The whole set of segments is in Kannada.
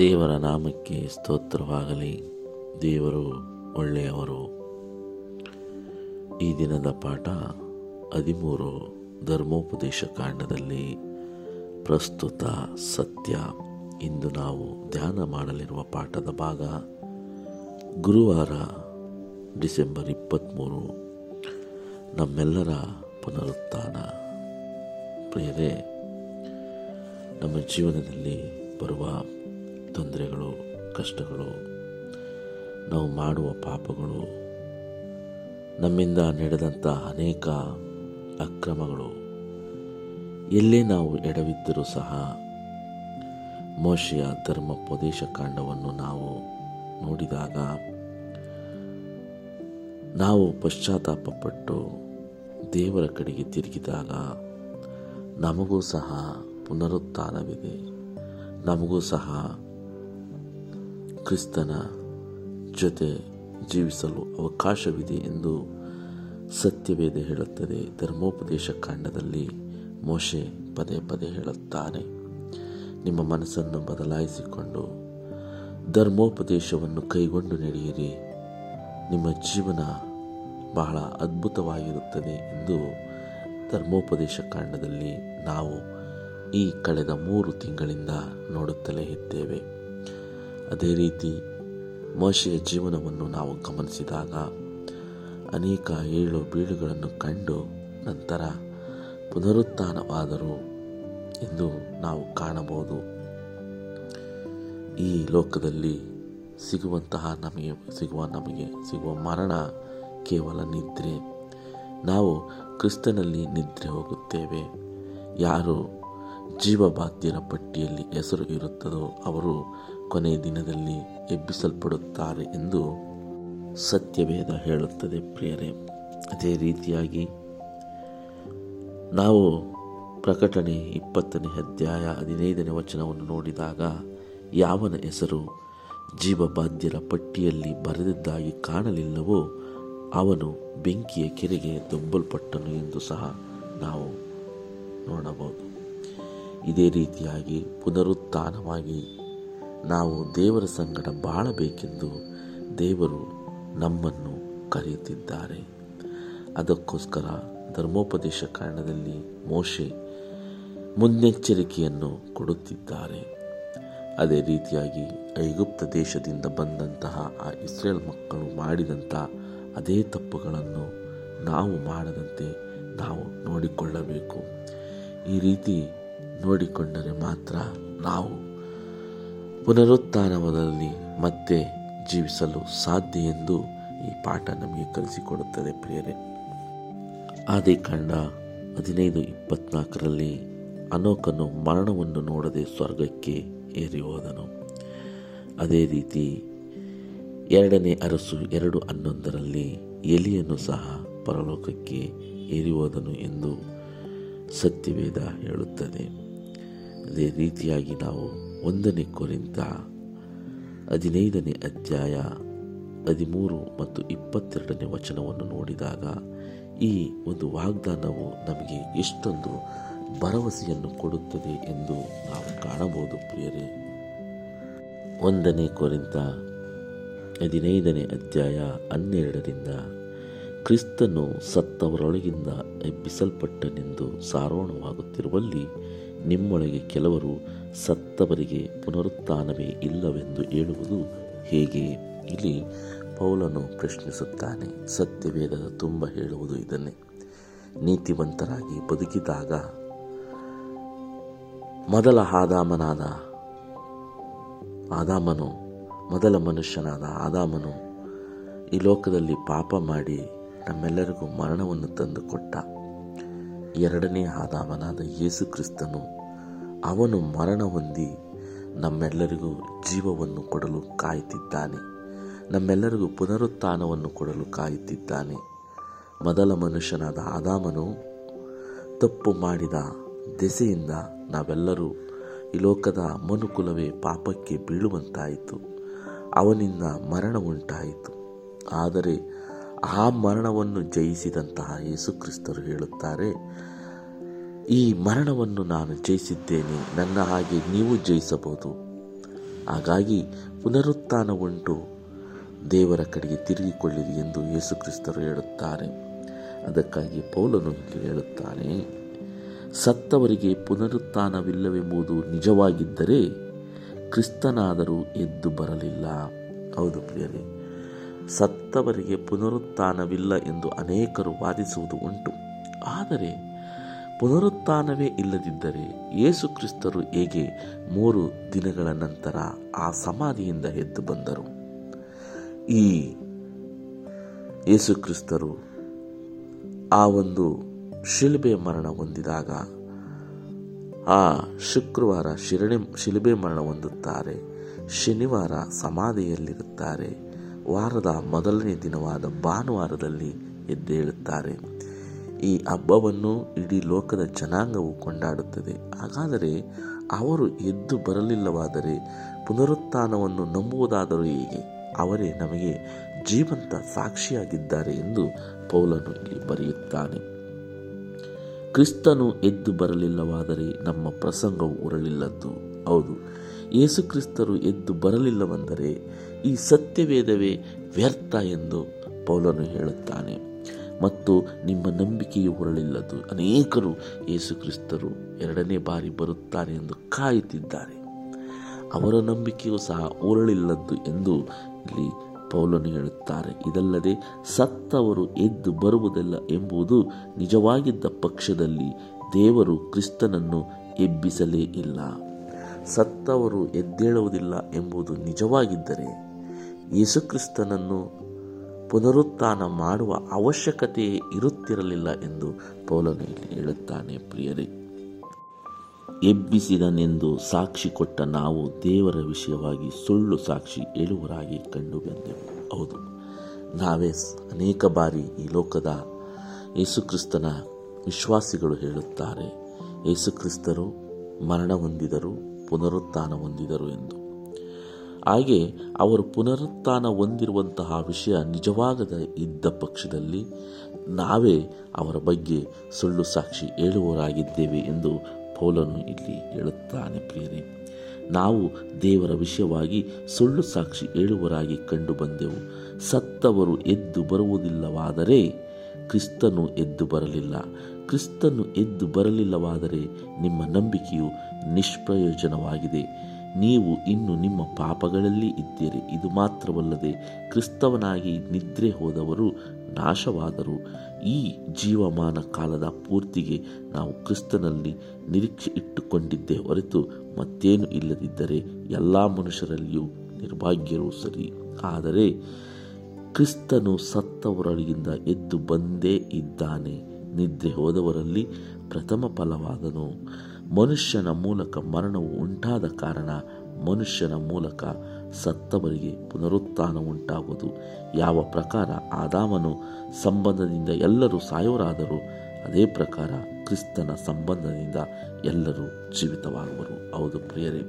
ದೇವರ ನಾಮಕ್ಕೆ ಸ್ತೋತ್ರವಾಗಲಿ. ದೇವರು ಒಳ್ಳೆಯವರು. ಈ ದಿನದ ಪಾಠ ಹದಿಮೂರು ಧರ್ಮೋಪದೇಶ ಕಾಂಡದಲ್ಲಿ ಪ್ರಸ್ತುತ ಸತ್ಯ. ಇಂದು ನಾವು ಧ್ಯಾನ ಮಾಡಲಿರುವ ಪಾಠದ ಭಾಗ ಗುರುವಾರ ಡಿಸೆಂಬರ್ ಇಪ್ಪತ್ತ್ಮೂರು ನಮ್ಮೆಲ್ಲರ ಪುನರುತ್ಥಾನ. ಪ್ರಿಯರೇ, ನಮ್ಮ ಜೀವನದಲ್ಲಿ ಬರುವ ತೊಂದರೆಗಳು, ಕಷ್ಟಗಳು, ನಾವು ಮಾಡುವ ಪಾಪಗಳು, ನಮ್ಮಿಂದ ನಡೆದಂಥ ಅನೇಕ ಅಕ್ರಮಗಳು, ಎಲ್ಲೇ ನಾವು ಎಡವಿದ್ದರೂ ಸಹ ಮೋಶೆಯ ಧರ್ಮೋಪದೇಶ ಕಾಂಡವನ್ನು ನಾವು ನೋಡಿದಾಗ ನಾವು ಪಶ್ಚಾತ್ತಾಪಪಟ್ಟು ದೇವರ ಕಡೆಗೆ ತಿರುಗಿದಾಗ ನಮಗೂ ಸಹ ಪುನರುತ್ಥಾನವಿದೆ. ನಮಗೂ ಸಹ ಕ್ರಿಸ್ತನ ಜೊತೆ ಜೀವಿಸಲು ಅವಕಾಶವಿದೆ ಎಂದು ಸತ್ಯವೇದ ಹೇಳುತ್ತದೆ. ಧರ್ಮೋಪದೇಶ ಕಾಂಡದಲ್ಲಿ ಮೋಶೆ ಪದೇ ಪದೇ ಹೇಳುತ್ತಾನೆ. ನಿಮ್ಮ ಮನಸ್ಸನ್ನು ಬದಲಾಯಿಸಿಕೊಂಡು ಧರ್ಮೋಪದೇಶವನ್ನು ಕೈಗೊಂಡು ನಡೆಯಿರಿ. ನಿಮ್ಮ ಜೀವನ ಬಹಳ ಅದ್ಭುತವಾಗಿರುತ್ತದೆ ಎಂದು ಧರ್ಮೋಪದೇಶ ಕಾಂಡದಲ್ಲಿ ನಾವು ಈ ಕಳೆದ ಮೂರು ತಿಂಗಳಿಂದ ನೋಡುತ್ತಲೇ ಇದ್ದೇವೆ. ಅದೇ ರೀತಿ ಮೋಶೆಯ ಜೀವನವನ್ನು ನಾವು ಗಮನಿಸಿದಾಗ ಅನೇಕ ಏಳು ಬೀಳುಗಳನ್ನು ಕಂಡು ನಂತರ ಪುನರುತ್ಥಾನವಾದರು ಎಂದು ನಾವು ಕಾಣಬಹುದು. ಈ ಲೋಕದಲ್ಲಿ ಸಿಗುವಂತಹ ನಮಗೆ, ಸಿಗುವ ನಮಗೆ, ಸಿಗುವ ಮರಣ ಕೇವಲ ನಿದ್ರೆ. ನಾವು ಕ್ರಿಸ್ತನಲ್ಲಿ ನಿದ್ರೆ ಹೋಗುತ್ತೇವೆ. ಯಾರು ಜೀವಬಾಧ್ಯರ ಪಟ್ಟಿಯಲ್ಲಿ ಹೆಸರು ಇರುತ್ತದೋ ಅವರು ಕೊನೆಯ ದಿನದಲ್ಲಿ ಎಬ್ಬಿಸಲ್ಪಡುತ್ತಾರೆ ಎಂದು ಸತ್ಯವೇದ ಹೇಳುತ್ತದೆ ಪ್ರಿಯರೇ. ಅದೇ ರೀತಿಯಾಗಿ ನಾವು ಪ್ರಕಟಣೆ ಇಪ್ಪತ್ತನೇ ಅಧ್ಯಾಯ ಹದಿನೈದನೇ ವಚನವನ್ನು ನೋಡಿದಾಗ ಯಾವನ ಹೆಸರು ಜೀವಬಾಧ್ಯರ ಪಟ್ಟಿಯಲ್ಲಿ ಬರೆದಿದ್ದಾಗಿ ಕಾಣಲಿಲ್ಲವೋ ಅವನು ಬೆಂಕಿಯ ಕೆರೆಗೆ ದೊಬ್ಬಲ್ಪಟ್ಟನು ಎಂದು ಸಹ ನಾವು ನೋಡಬಹುದು. ಇದೇ ರೀತಿಯಾಗಿ ಪುನರುತ್ಥಾನವಾಗಿ ನಾವು ದೇವರ ಸಂಗಡ ಬಾಳಬೇಕೆಂದು ದೇವರು ನಮ್ಮನ್ನು ಕರೆಯುತ್ತಿದ್ದಾರೆ. ಅದಕ್ಕೋಸ್ಕರ ಧರ್ಮೋಪದೇಶ ಕಾರಣದಲ್ಲಿ ಮೋಶೆ ಮುನ್ನೆಚ್ಚರಿಕೆಯನ್ನು ಕೊಡುತ್ತಿದ್ದಾರೆ. ಅದೇ ರೀತಿಯಾಗಿ ಐಗುಪ್ತ ದೇಶದಿಂದ ಬಂದಂತಹ ಆ ಇಸ್ರೇಲ್ ಮಕ್ಕಳು ಮಾಡಿದಂಥ ಅದೇ ತಪ್ಪುಗಳನ್ನು ನಾವು ಮಾಡದಂತೆ ನಾವು ನೋಡಿಕೊಳ್ಳಬೇಕು. ಈ ರೀತಿ ನೋಡಿಕೊಂಡರೆ ಮಾತ್ರ ನಾವು ಪುನರುತ್ಥಾನದಲ್ಲಿ ಮತ್ತೆ ಜೀವಿಸಲು ಸಾಧ್ಯ ಎಂದು ಈ ಪಾಠ ನಮಗೆ ಕಲಿಸಿಕೊಡುತ್ತದೆ ಪ್ರಿಯರೇ. ಆದಿಕಾಂಡ ಹದಿನೈದು ಇಪ್ಪತ್ನಾಲ್ಕರಲ್ಲಿ ಅನೋಕನು ಮರಣವನ್ನು ನೋಡದೆ ಸ್ವರ್ಗಕ್ಕೆ ಏರಿ ಹೋದನು. ಅದೇ ರೀತಿ ಎರಡನೇ ಅರಸು ಎರಡು ಹನ್ನೊಂದರಲ್ಲಿ ಎಲಿಯನ್ನು ಸಹ ಪರಲೋಕಕ್ಕೆ ಏರಿ ಹೋದನು ಎಂದು ಸತ್ಯವೇದ ಹೇಳುತ್ತದೆ. ಅದೇ ರೀತಿಯಾಗಿ ನಾವು ಒಂದನೇ ಕೊರಿಂತ ಹದಿನೈದನೇ ಅಧ್ಯಾಯ ಹದಿಮೂರು ಮತ್ತು ಇಪ್ಪತ್ತೆರಡನೇ ವಚನವನ್ನು ನೋಡಿದಾಗ ಈ ಒಂದು ವಾಗ್ದಾನವು ನಮಗೆ ಎಷ್ಟೊಂದು ಭರವಸೆಯನ್ನು ಕೊಡುತ್ತದೆ ಎಂದು ನಾವು ಕಾಣಬಹುದು, ಪ್ರಿಯರೇ. ಒಂದನೇ ಕೊರಿಂತ ಹದಿನೈದನೇ ಅಧ್ಯಾಯ ಹನ್ನೆರಡರಿಂದ ಕ್ರಿಸ್ತನು ಸತ್ತವರೊಳಗಿಂದ ಎಬ್ಬಿಸಲ್ಪಟ್ಟನೆಂದು ಸಾರೋಣವಾಗುತ್ತಿರುವಲ್ಲಿ ನಿಮ್ಮೊಳಗೆ ಕೆಲವರು ಸತ್ತವರಿಗೆ ಪುನರುತ್ಥಾನವೇ ಇಲ್ಲವೆಂದು ಹೇಳುವುದು ಹೇಗೆ? ಇಲ್ಲಿ ಪೌಲನು ಪ್ರಶ್ನಿಸುತ್ತಾನೆ. ಸತ್ಯವೇದದ ತುಂಬ ಹೇಳುವುದು ಇದನ್ನೇ. ನೀತಿವಂತರಾಗಿ ಬದುಕಿದಾಗ ಮೊದಲ ಆದಾಮನಾದ ಆದಾಮನು, ಮೊದಲ ಮನುಷ್ಯನಾದ ಆದಾಮನು ಈ ಲೋಕದಲ್ಲಿ ಪಾಪ ಮಾಡಿ ನಮ್ಮೆಲ್ಲರಿಗೂ ಮರಣವನ್ನು ತಂದುಕೊಟ್ಟ. ಎರಡನೇ ಆದಾಮನಾದ ಯೇಸು ಕ್ರಿಸ್ತನು ಅವನು ಮರಣ ಹೊಂದಿ ನಮ್ಮೆಲ್ಲರಿಗೂ ಜೀವವನ್ನು ಕೊಡಲು ಕಾಯುತ್ತಿದ್ದಾನೆ. ನಮ್ಮೆಲ್ಲರಿಗೂ ಪುನರುತ್ಥಾನವನ್ನು ಕೊಡಲು ಕಾಯುತ್ತಿದ್ದಾನೆ. ಮೊದಲ ಮನುಷ್ಯನಾದ ಆದಾಮನು ತಪ್ಪು ಮಾಡಿದ ದೆಸೆಯಿಂದ ನಾವೆಲ್ಲರೂ ಈ ಲೋಕದ ಮನುಕುಲವೇ ಪಾಪಕ್ಕೆ ಬೀಳುವಂತಾಯಿತು. ಅವನಿಂದ ಮರಣ ಉಂಟಾಯಿತು. ಆದರೆ ಆ ಮರಣವನ್ನು ಜಯಿಸಿದಂತಹ ಯೇಸುಕ್ರಿಸ್ತರು ಹೇಳುತ್ತಾರೆ, ಈ ಮರಣವನ್ನು ನಾನು ಜಯಿಸಿದ್ದೇನೆ, ನನ್ನ ಹಾಗೆ ನೀವು ಜಯಿಸಬಹುದು. ಹಾಗಾಗಿ ಪುನರುತ್ಥಾನ ಉಂಟು ದೇವರ ಕಡೆಗೆ ತಿರುಗಿಕೊಳ್ಳಿರಿ ಎಂದು ಯೇಸುಕ್ರಿಸ್ತರು ಹೇಳುತ್ತಾರೆ. ಅದಕ್ಕಾಗಿ ಪೌಲನು ಹೇಳುತ್ತಾನೆ, ಸತ್ತವರಿಗೆ ಪುನರುತ್ಥಾನವಿಲ್ಲವೆಂಬುದು ನಿಜವಾಗಿದ್ದರೆ ಕ್ರಿಸ್ತನಾದರೂ ಎದ್ದು ಬರಲಿಲ್ಲ. ಹೌದು ಪ್ರಿಯರೇ ಸತ್ತವರಿಗೆ ಪುನರುತ್ಥಾನವಿಲ್ಲ ಎಂದು ಅನೇಕರು ವಾದಿಸುವುದು ಉಂಟು. ಆದರೆ ಪುನರುತ್ಥಾನವೇ ಇಲ್ಲದಿದ್ದರೆ ಯೇಸುಕ್ರಿಸ್ತರು ಹೇಗೆ ಮೂರು ದಿನಗಳ ನಂತರ ಆ ಸಮಾಧಿಯಿಂದ ಎದ್ದು ಬಂದರು? ಈ ಯೇಸುಕ್ರಿಸ್ತರು ಆ ಒಂದು ಶಿಲ್ಬೆ ಮರಣ ಹೊಂದಿದಾಗ ಆ ಶುಕ್ರವಾರ ಶಿರಣಿ ಶಿಲುಬೆ ಮರಣ ಹೊಂದುತ್ತಾರೆ, ಶನಿವಾರ ಸಮಾಧಿಯಲ್ಲಿರುತ್ತಾರೆ ವಾರದ ಮೊದಲನೇ ದಿನವಾದ ಭಾನುವಾರದಲ್ಲಿ ಎದ್ದೇಳುತ್ತಾರೆ. ಈ ಹಬ್ಬವನ್ನು ಇಡೀ ಲೋಕದ ಜನಾಂಗವು ಕೊಂಡಾಡುತ್ತದೆ. ಹಾಗಾದರೆ ಅವರು ಎದ್ದು ಬರಲಿಲ್ಲವಾದರೆ ಪುನರುತ್ಥಾನವನ್ನು ನಂಬುವುದಾದರೂ ಹೇಗೆ? ಅವರೇ ನಮಗೆ ಜೀವಂತ ಸಾಕ್ಷಿಯಾಗಿದ್ದಾರೆ ಎಂದು ಪೌಲನು ಇಲ್ಲಿ ಬರೆಯುತ್ತಾನೆ. ಕ್ರಿಸ್ತನು ಎದ್ದು ಬರಲಿಲ್ಲವಾದರೆ ನಮ್ಮ ಪ್ರಸಂಗವು ಉರಲಿಲ್ಲದ್ದು ಹೌದು ಯೇಸುಕ್ರಿಸ್ತರು ಎದ್ದು ಬರಲಿಲ್ಲವೆಂದರೆ ಈ ಸತ್ಯವೇದವೇ ವ್ಯರ್ಥ ಎಂದು ಪೌಲನು ಹೇಳುತ್ತಾನೆ. ಮತ್ತು ನಿಮ್ಮ ನಂಬಿಕೆಯು ಹೊರಳಿಲ್ಲದು ಅನೇಕರು ಯೇಸುಕ್ರಿಸ್ತರು ಎರಡನೇ ಬಾರಿ ಬರುತ್ತಾರೆ ಎಂದು ಕಾಯುತ್ತಿದ್ದಾರೆ. ಅವರ ನಂಬಿಕೆಯೂ ಸಹ ಉರಳಿಲ್ಲದ್ದು ಎಂದು ಇಲ್ಲಿ ಪೌಲನು ಹೇಳುತ್ತಾರೆ. ಇದಲ್ಲದೆ ಸತ್ತವರು ಎದ್ದು ಬರುವುದಿಲ್ಲ ಎಂಬುದು ನಿಜವಾಗಿದ್ದ ಪಕ್ಷದಲ್ಲಿ ದೇವರು ಕ್ರಿಸ್ತನನ್ನು ಎಬ್ಬಿಸಲೇ ಇಲ್ಲ. ಸತ್ತವರು ಎದ್ದೇಳುವುದಿಲ್ಲ ಎಂಬುದು ನಿಜವಾಗಿದ್ದರೆ ಯೇಸುಕ್ರಿಸ್ತನನ್ನು ಪುನರುತ್ಥಾನ ಮಾಡುವ ಅವಶ್ಯಕತೆಯೇ ಇರುತ್ತಿರಲಿಲ್ಲ ಎಂದು ಪೌಲನು ಇಲ್ಲಿ ಹೇಳುತ್ತಾನೆ, ಪ್ರಿಯರೇ. ಎಬ್ಬಿಸಿದನೆಂದು ಸಾಕ್ಷಿ ಕೊಟ್ಟ ನಾವು ದೇವರ ವಿಷಯವಾಗಿ ಸುಳ್ಳು ಸಾಕ್ಷಿ ಹೇಳುವರಾಗಿ ಕಂಡು ಬಂದೆವು ಹೌದು, ನಾವೇ ಅನೇಕ ಬಾರಿ ಈ ಲೋಕದ ಯೇಸುಕ್ರಿಸ್ತನ ವಿಶ್ವಾಸಿಗಳು ಹೇಳುತ್ತಾರೆ, ಯೇಸುಕ್ರಿಸ್ತರು ಮರಣ ಹೊಂದಿದರು, ಪುನರುತ್ಥಾನ ಹೊಂದಿದರು ಎಂದು. ಹಾಗೆ ಅವರು ಪುನರುತ್ಥಾನ ಹೊಂದಿರುವಂತಹ ವಿಷಯ ನಿಜವಾಗದ ಇದ್ದ ಪಕ್ಷದಲ್ಲಿ ನಾವೇ ಅವರ ಬಗ್ಗೆ ಸುಳ್ಳು ಸಾಕ್ಷಿ ಹೇಳುವವರಾಗಿದ್ದೇವೆ ಎಂದು ಪೌಲನು ಇಲ್ಲಿ ಹೇಳುತ್ತಾನೆ ಪ್ರಿಯರೇ. ನಾವು ದೇವರ ವಿಷಯವಾಗಿ ಸುಳ್ಳು ಸಾಕ್ಷಿ ಹೇಳುವರಾಗಿ ಕಂಡು ಬಂದೆವು. ಸತ್ತವರು ಎದ್ದು ಬರುವುದಿಲ್ಲವಾದರೆ ಕ್ರಿಸ್ತನು ಎದ್ದು ಬರಲಿಲ್ಲ. ಕ್ರಿಸ್ತನು ಎದ್ದು ಬರಲಿಲ್ಲವಾದರೆ ನಿಮ್ಮ ನಂಬಿಕೆಯು ನಿಷ್ಪ್ರಯೋಜನವಾಗಿದೆ. ನೀವು ಇನ್ನು ನಿಮ್ಮ ಪಾಪಗಳಲ್ಲಿ ಇದ್ದೀರಿ. ಇದು ಮಾತ್ರವಲ್ಲದೆ ಕ್ರಿಸ್ತವನಾಗಿ ನಿದ್ರೆ ಹೋದವರು ನಾಶವಾದರು. ಈ ಜೀವಮಾನ ಕಾಲದ ಪೂರ್ತಿಗೆ ನಾವು ಕ್ರಿಸ್ತನಲ್ಲಿ ನಿರೀಕ್ಷೆ ಇಟ್ಟುಕೊಂಡಿದ್ದೇ ಹೊರತು ಮತ್ತೇನು ಇಲ್ಲದಿದ್ದರೆ ಎಲ್ಲ ಮನುಷ್ಯರಲ್ಲಿಯೂ ನಿರ್ಭಾಗ್ಯರು ಸರಿ. ಆದರೆ ಕ್ರಿಸ್ತನು ಸತ್ತವರೊಳಗಿಂದ ಎದ್ದು ಬಂದೇ ಇದ್ದಾನೆ. ನಿದ್ರೆ ಹೋದವರಲ್ಲಿ ಪ್ರಥಮ ಫಲವಾದನು. ಮನುಷ್ಯನ ಮೂಲಕ ಮರಣವು ಉಂಟಾದ ಕಾರಣ ಮನುಷ್ಯನ ಮೂಲಕ ಸತ್ತವರಿಗೆ ಪುನರುತ್ಥಾನ ಉಂಟಾಗುವುದು. ಯಾವ ಪ್ರಕಾರ ಆದಾಮನು ಸಂಬಂಧದಿಂದ ಎಲ್ಲರೂ ಸಾಯೋರಾದರೂ ಅದೇ ಪ್ರಕಾರ ಕ್ರಿಸ್ತನ ಸಂಬಂಧದಿಂದ ಎಲ್ಲರೂ ಜೀವಿತವಾಗುವರು. ಹೌದು ಪ್ರಿಯರೇ,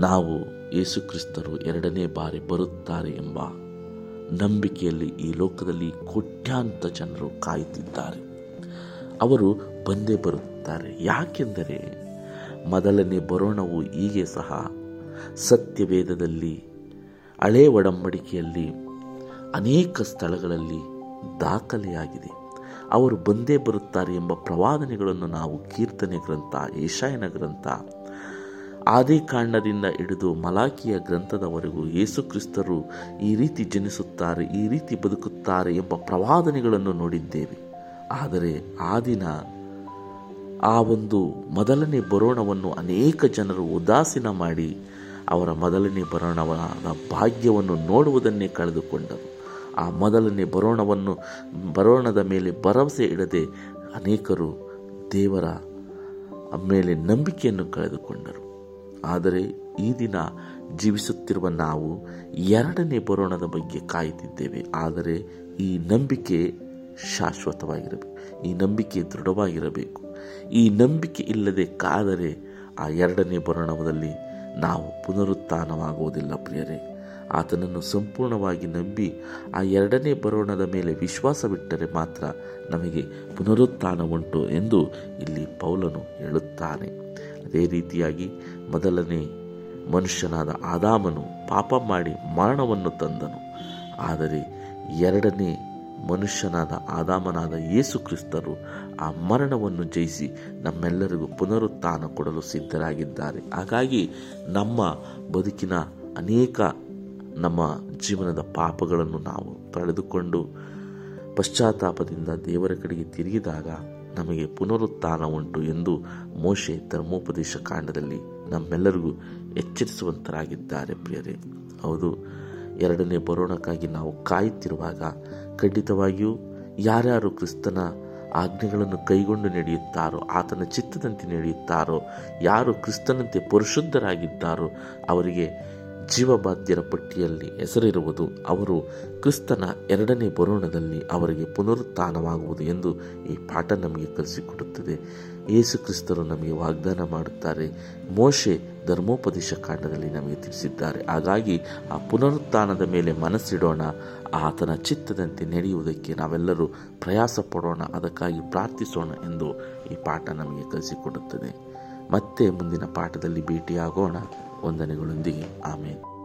ನಾವು ಯೇಸುಕ್ರಿಸ್ತರು ಎರಡನೇ ಬಾರಿ ಬರುತ್ತಾರೆ ಎಂಬ ನಂಬಿಕೆಯಲ್ಲಿ ಈ ಲೋಕದಲ್ಲಿ ಕೋಟ್ಯಾಂತ ಜನರು ಕಾಯುತ್ತಿದ್ದಾರೆ. ಅವರು ಬಂದೇ ಬರುತ್ತಾರೆ. ಯಾಕೆಂದರೆ ಮೊದಲನೇ ಬರೋಣವು ಹೀಗೆ ಸಹ ಸತ್ಯವೇದದಲ್ಲಿ, ಹಳೇ ಒಡಂಬಡಿಕೆಯಲ್ಲಿ, ಅನೇಕ ಸ್ಥಳಗಳಲ್ಲಿ ದಾಖಲೆಯಾಗಿದೆ. ಅವರು ಬಂದೇ ಬರುತ್ತಾರೆ ಎಂಬ ಪ್ರವಾದನೆಗಳನ್ನು ನಾವು ಕೀರ್ತನೆ ಗ್ರಂಥ, ಏಷಾಯನ ಗ್ರಂಥ ಆದಿಕಾಂಡದಿಂದ ಹಿಡಿದು ಮಲಾಕಿಯ ಗ್ರಂಥದವರೆಗೂ ಯೇಸುಕ್ರಿಸ್ತರು ಈ ರೀತಿ ಜನಿಸುತ್ತಾರೆ, ಈ ರೀತಿ ಬದುಕುತ್ತಾರೆ ಎಂಬ ಪ್ರವಾದನೆಗಳನ್ನು ನೋಡಿದ್ದೇವೆ. ಆದರೆ ಆ ದಿನ ಆ ಒಂದು ಮೊದಲನೇ ಬರೋಣವನ್ನು ಅನೇಕ ಜನರು ಉದಾಸೀನ ಮಾಡಿ ಅವರ ಮೊದಲನೇ ಬರೋಣವಾದ ಭಾಗ್ಯವನ್ನು ನೋಡುವುದನ್ನೇ ಕಳೆದುಕೊಂಡರು. ಆ ಮೊದಲನೇ ಬರೋಣವನ್ನು, ಬರೋಣದ ಮೇಲೆ ಭರವಸೆ ಇಡದೆ ಅನೇಕರು ದೇವರ ಮೇಲೆ ನಂಬಿಕೆಯನ್ನು ಕಳೆದುಕೊಂಡರು. ಆದರೆ ಈ ದಿನ ಜೀವಿಸುತ್ತಿರುವ ನಾವು ಎರಡನೇ ಬರೋಣದ ಬಗ್ಗೆ ಕಾಯುತ್ತಿದ್ದೇವೆ. ಆದರೆ ಈ ನಂಬಿಕೆ ಶಾಶ್ವತವಾಗಿರಬೇಕು. ಈ ನಂಬಿಕೆ ದೃಢವಾಗಿರಬೇಕು. ಈ ನಂಬಿಕೆ ಇಲ್ಲದೆ ಕಾದರೆ ಆ ಎರಡನೇ ಬರಣವದಲ್ಲಿ ನಾವು ಪುನರುತ್ಥಾನವಾಗುವುದಿಲ್ಲ ಪ್ರಿಯರೇ. ಆತನನ್ನು ಸಂಪೂರ್ಣವಾಗಿ ನಂಬಿ ಆ ಎರಡನೇ ಬರೋಣದ ಮೇಲೆ ವಿಶ್ವಾಸವಿಟ್ಟರೆ ಮಾತ್ರ ನಮಗೆ ಪುನರುತ್ಥಾನ ಉಂಟು ಎಂದು ಇಲ್ಲಿ ಪೌಲನು ಹೇಳುತ್ತಾನೆ. ಅದೇ ರೀತಿಯಾಗಿ ಮೊದಲನೇ ಮನುಷ್ಯನಾದ ಆದಾಮನು ಪಾಪ ಮಾಡಿ ಮರಣವನ್ನು ತಂದನು. ಆದರೆ ಎರಡನೇ ಮನುಷ್ಯನಾದ ಆದಾಮನಾದ ಯೇಸು ಕ್ರಿಸ್ತರು ಆ ಮರಣವನ್ನು ಜಯಿಸಿ ನಮ್ಮೆಲ್ಲರಿಗೂ ಪುನರುತ್ಥಾನ ಕೊಡಲು ಸಿದ್ಧರಾಗಿದ್ದಾರೆ. ಹಾಗಾಗಿ ನಮ್ಮ ಬದುಕಿನ ಅನೇಕ ನಮ್ಮ ಜೀವನದ ಪಾಪಗಳನ್ನು ನಾವು ತಳೆದುಕೊಂಡು ಪಶ್ಚಾತ್ತಾಪದಿಂದ ದೇವರ ಕಡೆಗೆ ತಿರುಗಿದಾಗ ನಮಗೆ ಪುನರುತ್ಥಾನ ಉಂಟು ಎಂದು ಮೋಶೆ ಧರ್ಮೋಪದೇಶ ಕಾಂಡದಲ್ಲಿ ನಮ್ಮೆಲ್ಲರಿಗೂ ಎಚ್ಚರಿಸುವಂತರಾಗಿದ್ದಾರೆ ಪ್ರಿಯರೇ. ಹೌದು ಎರಡನೇ ಬರೋಣಕ್ಕಾಗಿ ನಾವು ಕಾಯುತ್ತಿರುವಾಗ ಖಂಡಿತವಾಗಿಯೂ ಯಾರ್ಯಾರು ಕ್ರಿಸ್ತನ ಆಜ್ಞೆಗಳನ್ನು ಕೈಗೊಂಡು ನಡೆಯುತ್ತಾರೋ, ಆತನ ಚಿತ್ತದಂತೆ ನಡೆಯುತ್ತಾರೋ, ಯಾರು ಕ್ರಿಸ್ತನಂತೆ ಪರಿಶುದ್ಧರಾಗಿದ್ದಾರೋ ಅವರಿಗೆ ಜೀವಬಾಧ್ಯರ ಪಟ್ಟಿಯಲ್ಲಿ ಹೆಸರಿರುವುದು, ಅವರು ಕ್ರಿಸ್ತನ ಎರಡನೇ ಬರೋಣದಲ್ಲಿ ಅವರಿಗೆ ಪುನರುತ್ಥಾನವಾಗುವುದು ಎಂದು ಈ ಪಾಠ ನಮಗೆ ಕಲಿಸಿಕೊಡುತ್ತದೆ. ಯೇಸು ಕ್ರಿಸ್ತರು ನಮಗೆ ವಾಗ್ದಾನ ಮಾಡುತ್ತಾರೆ, ಮೋಶೆ ಧರ್ಮೋಪದೇಶ ಕಾಂಡದಲ್ಲಿ ನಮಗೆ ತಿಳಿಸಿದ್ದಾರೆ. ಹಾಗಾಗಿ ಆ ಪುನರುತ್ಥಾನದ ಮೇಲೆ ಮನಸ್ಸಿಡೋಣ, ಆತನ ಚಿತ್ತದಂತೆ ನಡೆಯುವುದಕ್ಕೆ ನಾವೆಲ್ಲರೂ ಪ್ರಯಾಸ ಪಡೋಣ, ಅದಕ್ಕಾಗಿ ಪ್ರಾರ್ಥಿಸೋಣ ಎಂದು ಈ ಪಾಠ ನಮಗೆ ಕಲಿಸಿಕೊಡುತ್ತದೆ. ಮತ್ತೆ ಮುಂದಿನ ಪಾಠದಲ್ಲಿ ಭೇಟಿಯಾಗೋಣ. ವಂದನೆಗಳೊಂದಿಗೆ. ಆಮೇಲೆ